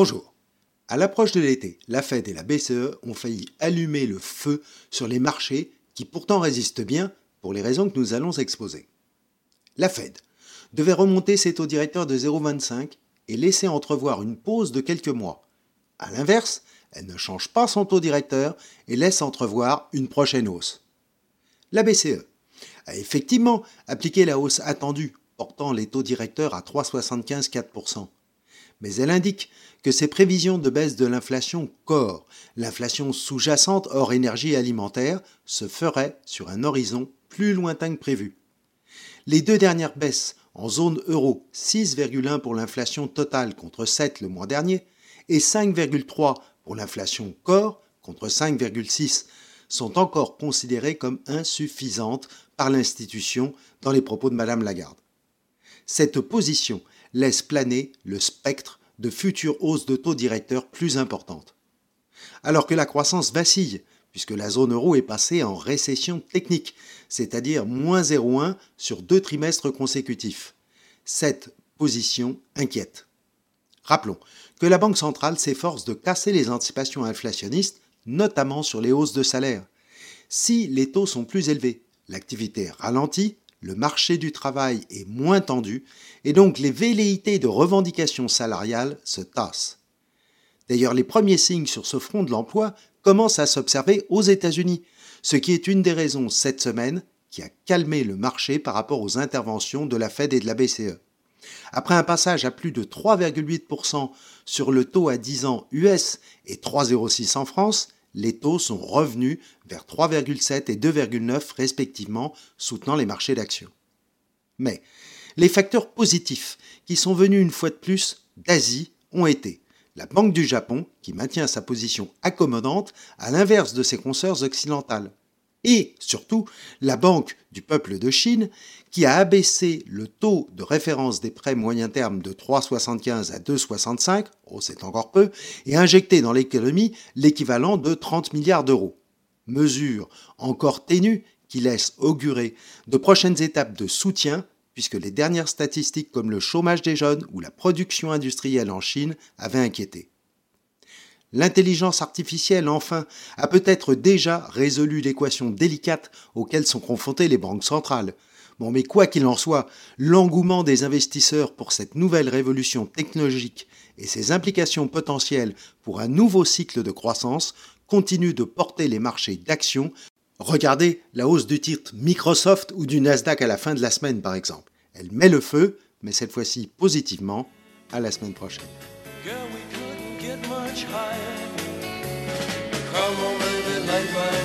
Bonjour. À l'approche de l'été, la Fed et la BCE ont failli allumer le feu sur les marchés qui pourtant résistent bien pour les raisons que nous allons exposer. La Fed devait remonter ses taux directeurs de 0,25 et laisser entrevoir une pause de quelques mois. A l'inverse, elle ne change pas son taux directeur et laisse entrevoir une prochaine hausse. La BCE a effectivement appliqué la hausse attendue, portant les taux directeurs à 3,75-4% mais elle indique que ses prévisions de baisse de l'inflation corps, l'inflation sous-jacente hors énergie alimentaire, se feraient sur un horizon plus lointain que prévu. Les deux dernières baisses en zone euro, 6,1 pour l'inflation totale contre 7 le mois dernier, et 5,3 pour l'inflation corps contre 5,6, sont encore considérées comme insuffisantes par l'institution dans les propos de Madame Lagarde. Cette position laisse planer le spectre de futures hausses de taux directeurs plus importantes. Alors que la croissance vacille, puisque la zone euro est passée en récession technique, c'est-à-dire moins 0,1 sur deux trimestres consécutifs. Cette position inquiète. Rappelons que la Banque centrale s'efforce de casser les anticipations inflationnistes, notamment sur les hausses de salaire. Si les taux sont plus élevés, l'activité ralentit, le marché du travail est moins tendu et donc les velléités de revendications salariales se tassent. D'ailleurs, les premiers signes sur ce front de l'emploi commencent à s'observer aux États-Unis, ce qui est une des raisons cette semaine qui a calmé le marché par rapport aux interventions de la Fed et de la BCE. Après un passage à plus de 3,8% sur le taux à 10 ans US et 3,06% en France, les taux sont revenus vers 3,7 et 2,9 respectivement, soutenant les marchés d'actions. Mais les facteurs positifs qui sont venus une fois de plus d'Asie ont été la Banque du Japon, qui maintient sa position accommodante à l'inverse de ses consoeurs occidentales, et surtout la Banque du peuple de Chine, qui a abaissé le taux de référence des prêts moyen terme de 3,75 à 2,65, oh c'est encore peu, et injecté dans l'économie l'équivalent de 30 milliards d'euros. Mesure encore ténue qui laisse augurer de prochaines étapes de soutien puisque les dernières statistiques comme le chômage des jeunes ou la production industrielle en Chine avaient inquiété. L'intelligence artificielle, enfin, a peut-être déjà résolu l'équation délicate auxquelles sont confrontées les banques centrales. Bon, mais quoi qu'il en soit, l'engouement des investisseurs pour cette nouvelle révolution technologique et ses implications potentielles pour un nouveau cycle de croissance continue de porter les marchés d'actions. Regardez la hausse du titre Microsoft ou du Nasdaq à la fin de la semaine, par exemple. Elle met le feu, mais cette fois-ci positivement, à la semaine prochaine. Much higher. Come on, baby, light my